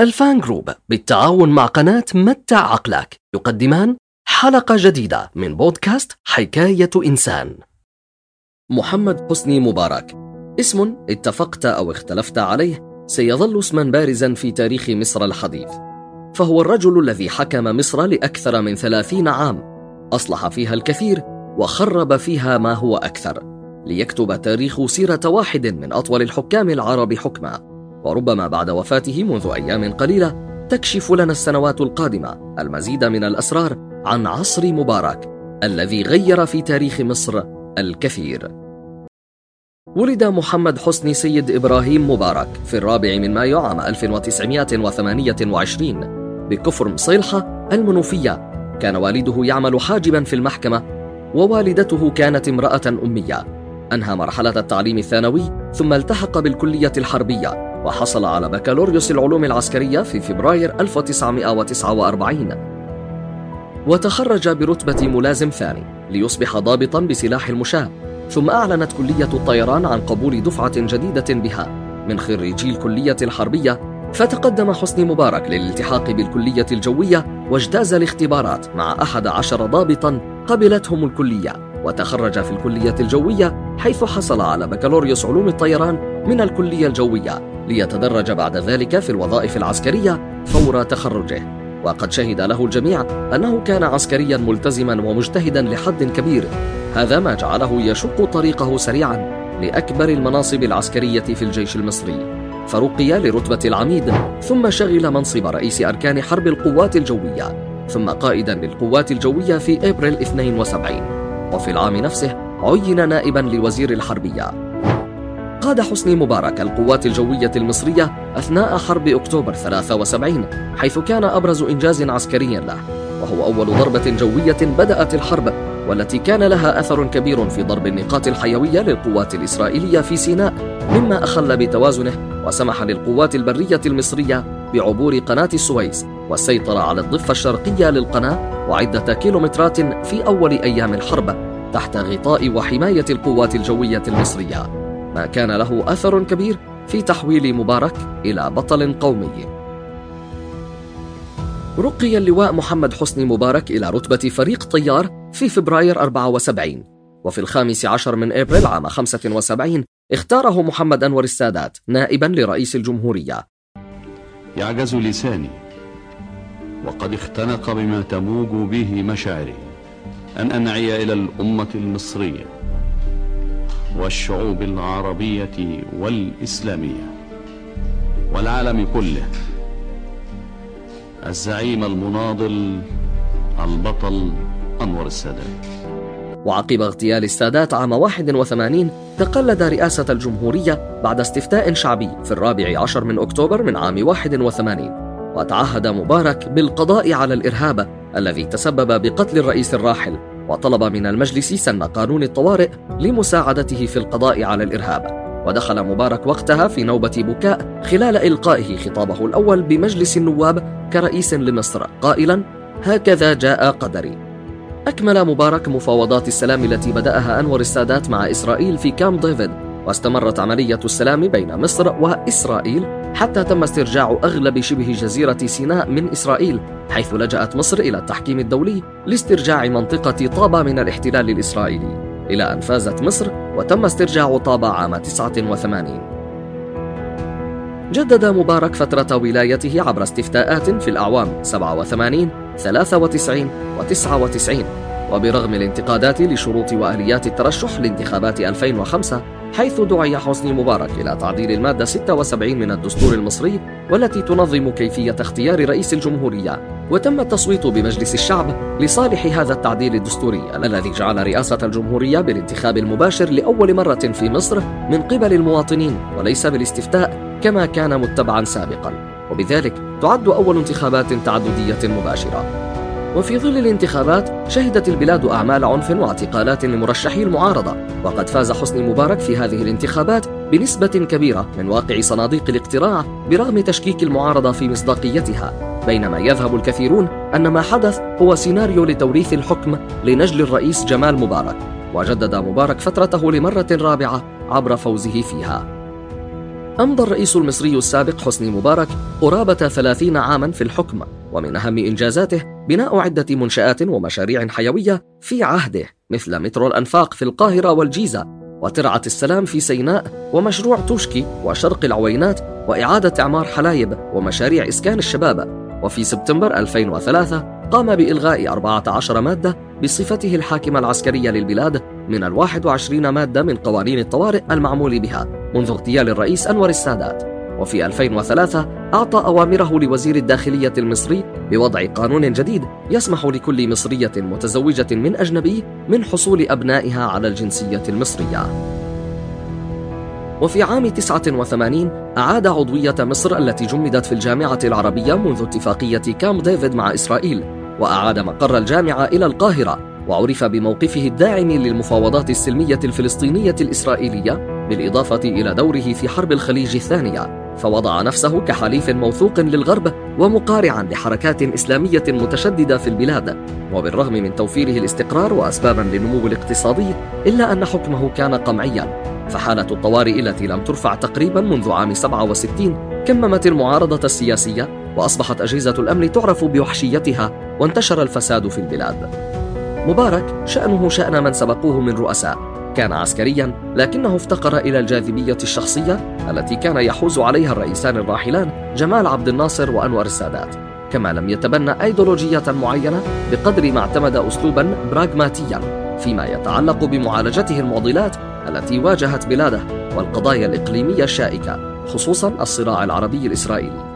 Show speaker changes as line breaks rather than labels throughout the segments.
الفان جروب بالتعاون مع قناة متع عقلك يقدمان حلقة جديدة من بودكاست حكاية إنسان. محمد حسني مبارك. اسم اتفقت أو اختلفت عليه سيظل اسما بارزا في تاريخ مصر الحديث. فهو الرجل الذي حكم مصر لأكثر من ثلاثين عام. أصلح فيها الكثير وخرب فيها ما هو أكثر ليكتب تاريخ سيرة واحد من أطول الحكام العرب حكما. وربما بعد وفاته منذ أيام قليلة تكشف لنا السنوات القادمة المزيد من الأسرار عن عصر مبارك الذي غير في تاريخ مصر الكثير. ولد محمد حسني سيد إبراهيم مبارك في الرابع من مايو عام 1928 بكفر مصيلحة المنوفية. كان والده يعمل حاجبا في المحكمة ووالدته كانت امرأة أمية. أنهى مرحلة التعليم الثانوي ثم التحق بالكلية الحربية. وحصل على بكالوريوس العلوم العسكرية في فبراير 1949 وتخرج برتبة ملازم ثاني ليصبح ضابطا بسلاح المشاة ثم أعلنت كلية الطيران عن قبول دفعة جديدة بها. من خريجي الكلية الحربية فتقدم حسني مبارك للالتحاق بالكلية الجوية واجتاز الاختبارات مع أحد عشر ضابطا قبلتهم الكلية. وتخرج في الكلية الجوية حيث حصل على بكالوريوس علوم الطيران من الكلية الجوية ليتدرج بعد ذلك في الوظائف العسكرية فور تخرجه. وقد شهد له الجميع أنه كان عسكريا ملتزما ومجتهدا لحد كبير. هذا ما جعله يشق طريقه سريعا لأكبر المناصب العسكرية في الجيش المصري. فرقي لرتبة العميد ثم شغل منصب رئيس أركان حرب القوات الجوية ثم قائدا للقوات الجوية في أبريل 72 وفي العام نفسه عين نائبا لوزير الحربية. قاد حسني مبارك القوات الجوية المصرية أثناء حرب أكتوبر 73 حيث كان أبرز إنجاز عسكري له وهو أول ضربة جوية بدأت الحرب والتي كان لها أثر كبير في ضرب النقاط الحيوية للقوات الإسرائيلية في سيناء مما أخل بتوازنه وسمح للقوات البرية المصرية بعبور قناة السويس والسيطرة على الضفة الشرقية للقناة وعدة كيلومترات في أول أيام الحرب. تحت غطاء وحماية القوات الجوية المصرية. ما كان له أثر كبير في تحويل مبارك إلى بطل قومي. رقي اللواء محمد حسني مبارك إلى رتبة فريق طيار في فبراير 74 وفي الخامس عشر من إبريل عام 75 اختاره محمد أنور السادات نائبا لرئيس الجمهورية.
يعجز لساني وقد اختنق بما تموج به مشاعري. أن أنعي إلى الأمة المصرية والشعوب العربية والإسلامية والعالم كله الزعيم المناضل البطل أنور السادات.
وعقب اغتيال السادات عام 81 تقلد رئاسة الجمهورية بعد استفتاء شعبي في الرابع عشر من أكتوبر من عام 81 وتعهد مبارك بالقضاء على الإرهاب الذي تسبب بقتل الرئيس الراحل وطلب من المجلس سن قانون الطوارئ لمساعدته في القضاء على الإرهاب. ودخل مبارك وقتها في نوبة بكاء خلال إلقائه خطابه الأول بمجلس النواب كرئيس لمصر قائلا هكذا جاء قدري. أكمل مبارك مفاوضات السلام التي بدأها أنور السادات مع إسرائيل في كامب ديفيد. واستمرت عملية السلام بين مصر وإسرائيل حتى تم استرجاع أغلب شبه جزيرة سيناء من إسرائيل حيث لجأت مصر إلى التحكيم الدولي لاسترجاع منطقة طابة من الاحتلال الإسرائيلي. إلى أن فازت مصر وتم استرجاع طابة عام 89 جدد مبارك فترة ولايته عبر استفتاءات في الأعوام 87 93 و 99 وبرغم الانتقادات لشروط وآليات الترشح لانتخابات 2005 حيث دعي حسني مبارك إلى تعديل المادة 76 من الدستور المصري والتي تنظم كيفية اختيار رئيس الجمهورية. وتم التصويت بمجلس الشعب لصالح هذا التعديل الدستوري الذي جعل رئاسة الجمهورية بالانتخاب المباشر لأول مرة في مصر من قبل المواطنين وليس بالاستفتاء كما كان متبعا سابقا. وبذلك تعد أول انتخابات تعددية مباشرة. وفي ظل الانتخابات شهدت البلاد أعمال عنف واعتقالات لمرشحي المعارضة وقد فاز حسني مبارك في هذه الانتخابات بنسبة كبيرة من واقع صناديق الاقتراع برغم تشكيك المعارضة في مصداقيتها. بينما يذهب الكثيرون أن ما حدث هو سيناريو لتوريث الحكم لنجل الرئيس جمال مبارك وجدد مبارك فترته لمرة رابعة عبر فوزه فيها. أمضى الرئيس المصري السابق حسني مبارك قرابة ثلاثين عاما في الحكم. ومن أهم إنجازاته بناء عدة منشآت ومشاريع حيوية في عهده مثل مترو الأنفاق في القاهرة والجيزة وترعة السلام في سيناء ومشروع توشكي وشرق العوينات وإعادة إعمار حلايب ومشاريع إسكان الشباب. وفي سبتمبر 2003 قام بإلغاء 14 مادة بصفته الحاكمة العسكرية للبلاد من ال 21 مادة من قوانين الطوارئ المعمول بها منذ اغتيال الرئيس أنور السادات. وفي 2003 أعطى أوامره لوزير الداخلية المصري بوضع قانون جديد يسمح لكل مصرية متزوجة من أجنبي من حصول أبنائها على الجنسية المصرية. وفي عام 89 أعاد عضوية مصر التي جمدت في الجامعة العربية منذ اتفاقية كامب ديفيد مع إسرائيل وأعاد مقر الجامعة إلى القاهرة وعرف بموقفه الداعم للمفاوضات السلمية الفلسطينية الإسرائيلية بالإضافة إلى دوره في حرب الخليج الثانية. فوضع نفسه كحليف موثوق للغرب ومقارعا لحركات إسلامية متشددة في البلاد وبالرغم من توفيره الاستقرار وأسبابا للنمو الاقتصادي إلا أن حكمه كان قمعيا. فحالة الطوارئ التي لم ترفع تقريبا منذ عام 67 كممت المعارضة السياسية وأصبحت أجهزة الأمن تعرف بوحشيتها وانتشر الفساد في البلاد. مبارك شأنه شأن من سبقوه من رؤساء. كان عسكريا لكنه افتقر إلى الجاذبية الشخصية التي كان يحوز عليها الرئيسان الراحلان جمال عبد الناصر وأنور السادات. كما لم يتبنى أيديولوجية معينة بقدر ما اعتمد أسلوبا براغماتيا فيما يتعلق بمعالجته المعضلات التي واجهت بلاده والقضايا الإقليمية الشائكة خصوصا الصراع العربي الإسرائيلي.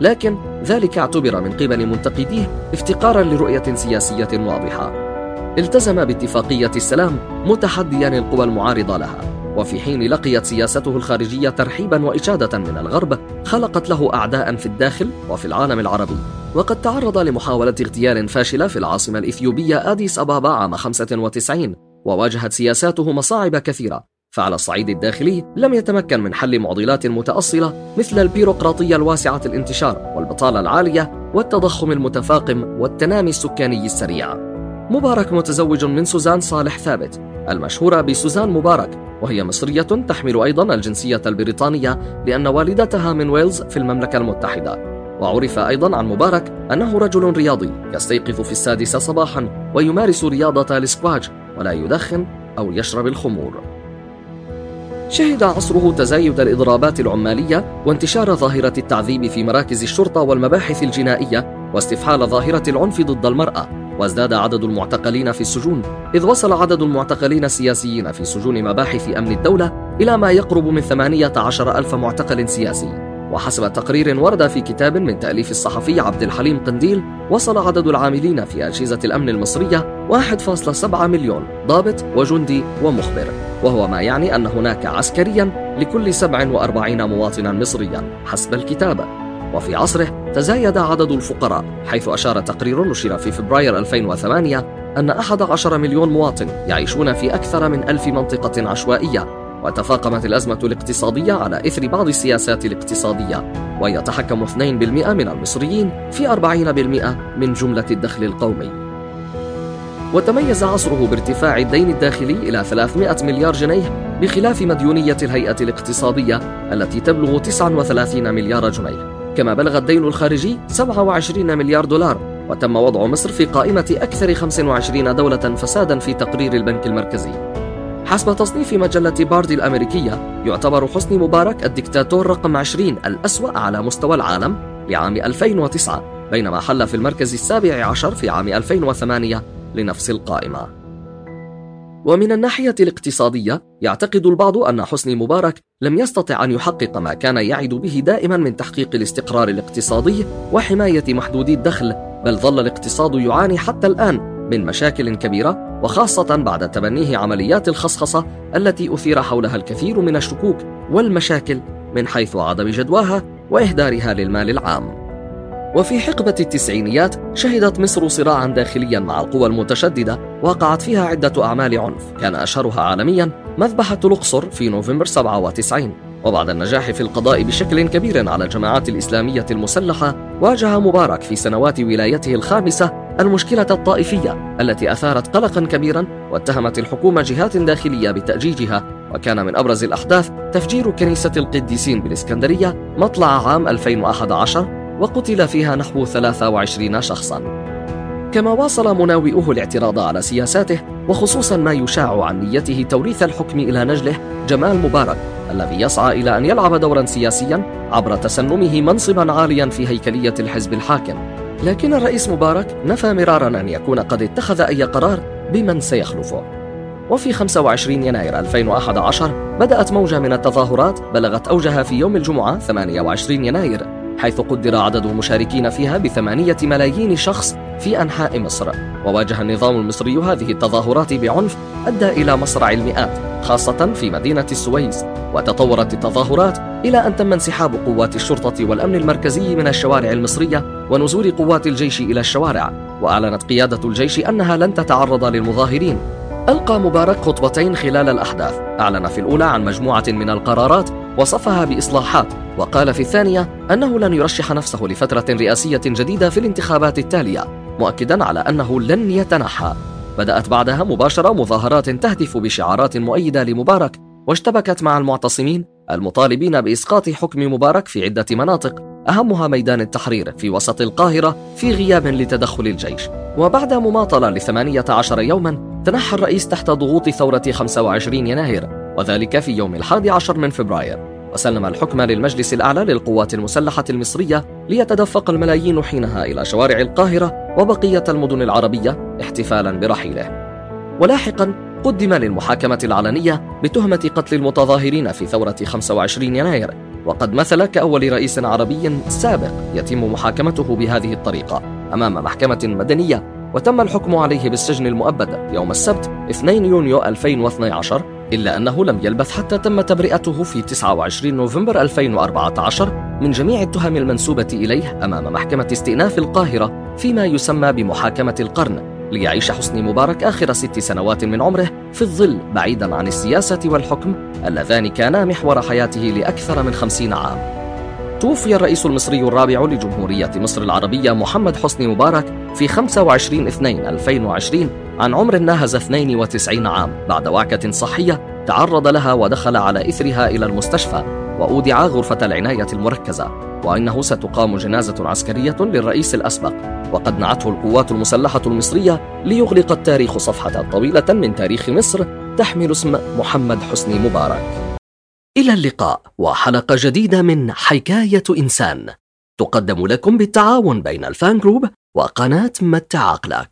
لكن ذلك اعتبر من قبل منتقديه افتقارا لرؤية سياسية واضحة. التزم باتفاقية السلام متحديا القوى المعارضة لها وفي حين لقيت سياسته الخارجية ترحيبا وإشادة من الغرب خلقت له أعداء في الداخل وفي العالم العربي. وقد تعرض لمحاولة اغتيال فاشلة في العاصمة الإثيوبية آديس أبابا عام 95 وواجهت سياساته مصاعب كثيرة. فعلى الصعيد الداخلي لم يتمكن من حل معضلات متأصلة مثل البيروقراطية الواسعة الانتشار والبطالة العالية والتضخم المتفاقم والتنامي السكاني السريع. مبارك متزوج من سوزان صالح ثابت. المشهورة بسوزان مبارك وهي مصرية تحمل أيضا الجنسية البريطانية لأن والدتها من ويلز في المملكة المتحدة. وعرف أيضا عن مبارك أنه رجل رياضي يستيقظ في السادسة صباحا ويمارس رياضة السكواج ولا يدخن أو يشرب الخمور. شهد عصره تزايد الإضرابات العمالية وانتشار ظاهرة التعذيب في مراكز الشرطة والمباحث الجنائية واستفحال ظاهرة العنف ضد المرأة. وازداد عدد المعتقلين في السجون إذ وصل عدد المعتقلين السياسيين في سجون مباحث أمن الدولة إلى ما يقرب من 18 ألف معتقل سياسي. وحسب تقرير ورد في كتاب من تأليف الصحفي عبد الحليم قنديل وصل عدد العاملين في أجهزة الأمن المصرية 1.7 مليون ضابط وجندي ومخبر. وهو ما يعني أن هناك عسكريا لكل 47 مواطنا مصريا حسب الكتاب. وفي عصره تزايد عدد الفقراء حيث أشار تقرير نشر في فبراير 2008 أن 11 مليون مواطن يعيشون في أكثر من ألف منطقة عشوائية وتفاقمت الأزمة الاقتصادية على إثر بعض السياسات الاقتصادية ويتحكم 2% من المصريين في 40% من جملة الدخل القومي. وتميز عصره بارتفاع الدين الداخلي إلى 300 مليار جنيه بخلاف مديونية الهيئة الاقتصادية التي تبلغ 39 مليار جنيه. كما بلغ الدين الخارجي 27 مليار دولار وتم وضع مصر في قائمة أكثر 25 دولة فسادا في تقرير البنك المركزي. حسب تصنيف مجلة باردي الأمريكية يعتبر حسني مبارك الدكتاتور رقم 20 الأسوأ على مستوى العالم لعام 2009 بينما حل في المركز السابع عشر في عام 2008 لنفس القائمة. ومن الناحية الاقتصادية يعتقد البعض أن حسني مبارك لم يستطع أن يحقق ما كان يعد به دائما من تحقيق الاستقرار الاقتصادي وحماية محدودي الدخل بل ظل الاقتصاد يعاني حتى الآن من مشاكل كبيرة وخاصة بعد تبنيه عمليات الخصخصة التي أثير حولها الكثير من الشكوك والمشاكل من حيث عدم جدواها وإهدارها للمال العام. وفي حقبة التسعينيات شهدت مصر صراعا داخليا مع القوى المتشددة وقعت فيها عدة أعمال عنف. كان أشهرها عالميا مذبحة الأقصر في نوفمبر 97 وبعد النجاح في القضاء بشكل كبير على الجماعات الإسلامية المسلحة واجه مبارك في سنوات ولايته الخامسة المشكلة الطائفية التي أثارت قلقا كبيرا واتهمت الحكومة جهات داخلية بتأجيجها. وكان من أبرز الأحداث تفجير كنيسة القديسين بالإسكندرية مطلع عام 2011 وقتل فيها نحو 23 شخصاً. كما واصل مناوئوه الاعتراض على سياساته وخصوصا ما يشاع عن نيته توريث الحكم إلى نجله جمال مبارك الذي يسعى إلى أن يلعب دورا سياسيا عبر تسنمه منصبا عاليا في هيكلية الحزب الحاكم. لكن الرئيس مبارك نفى مرارا أن يكون قد اتخذ أي قرار بمن سيخلفه. وفي 25 يناير 2011 بدأت موجة من التظاهرات بلغت أوجها في يوم الجمعة 28 يناير. حيث قدر عدد المشاركين فيها بثمانية ملايين شخص في أنحاء مصر. وواجه النظام المصري هذه التظاهرات بعنف أدى إلى مصرع المئات خاصة في مدينة السويس. وتطورت التظاهرات إلى أن تم انسحاب قوات الشرطة والأمن المركزي من الشوارع المصرية ونزول قوات الجيش إلى الشوارع. وأعلنت قيادة الجيش أنها لن تتعرض للمظاهرين. ألقى مبارك خطبتين خلال الأحداث. أعلن في الأولى عن مجموعة من القرارات وصفها بإصلاحات وقال في الثانية أنه لن يرشح نفسه لفترة رئاسية جديدة في الانتخابات التالية مؤكدا على أنه لن يتنحى. بدأت بعدها مباشرة مظاهرات تهدف بشعارات مؤيدة لمبارك واشتبكت مع المعتصمين المطالبين بإسقاط حكم مبارك في عدة مناطق أهمها ميدان التحرير في وسط القاهرة في غياب لتدخل الجيش. وبعد مماطلة لثمانية عشر يوما تنحى الرئيس تحت ضغوط ثورة 25 يناير. وذلك في يوم الحادي عشر من فبراير. وسلم الحكم للمجلس الأعلى للقوات المسلحة المصرية ليتدفق الملايين حينها إلى شوارع القاهرة وبقية المدن العربية احتفالا برحيله. ولاحقا قدم للمحاكمة العلنية بتهمة قتل المتظاهرين في ثورة 25 يناير. وقد مثل كأول رئيس عربي سابق يتم محاكمته بهذه الطريقة أمام محكمة مدنية. وتم الحكم عليه بالسجن المؤبد يوم السبت 2 يونيو 2012 إلا أنه لم يلبث حتى تم تبرئته في 29 نوفمبر 2014 من جميع التهم المنسوبة إليه أمام محكمة استئناف القاهرة فيما يسمى بمحاكمة القرن ليعيش حسني مبارك آخر ست سنوات من عمره في الظل بعيدا عن السياسة والحكم اللذان كانا محور حياته لأكثر من خمسين عام. توفي الرئيس المصري الرابع لجمهورية مصر العربية محمد حسني مبارك في 25 2 2020 عن عمر ناهز 92 عام. بعد وعكة صحية تعرض لها ودخل على إثرها إلى المستشفى وأودع غرفة العناية المركزة. وإنه ستقام جنازة عسكرية للرئيس الأسبق. وقد نعته القوات المسلحة المصرية ليغلق التاريخ صفحة طويلة من تاريخ مصر تحمل اسم محمد حسني مبارك. إلى اللقاء وحلقة جديدة من حكاية إنسان. تقدم لكم بالتعاون بين الفان جروب وقناة متع عقلك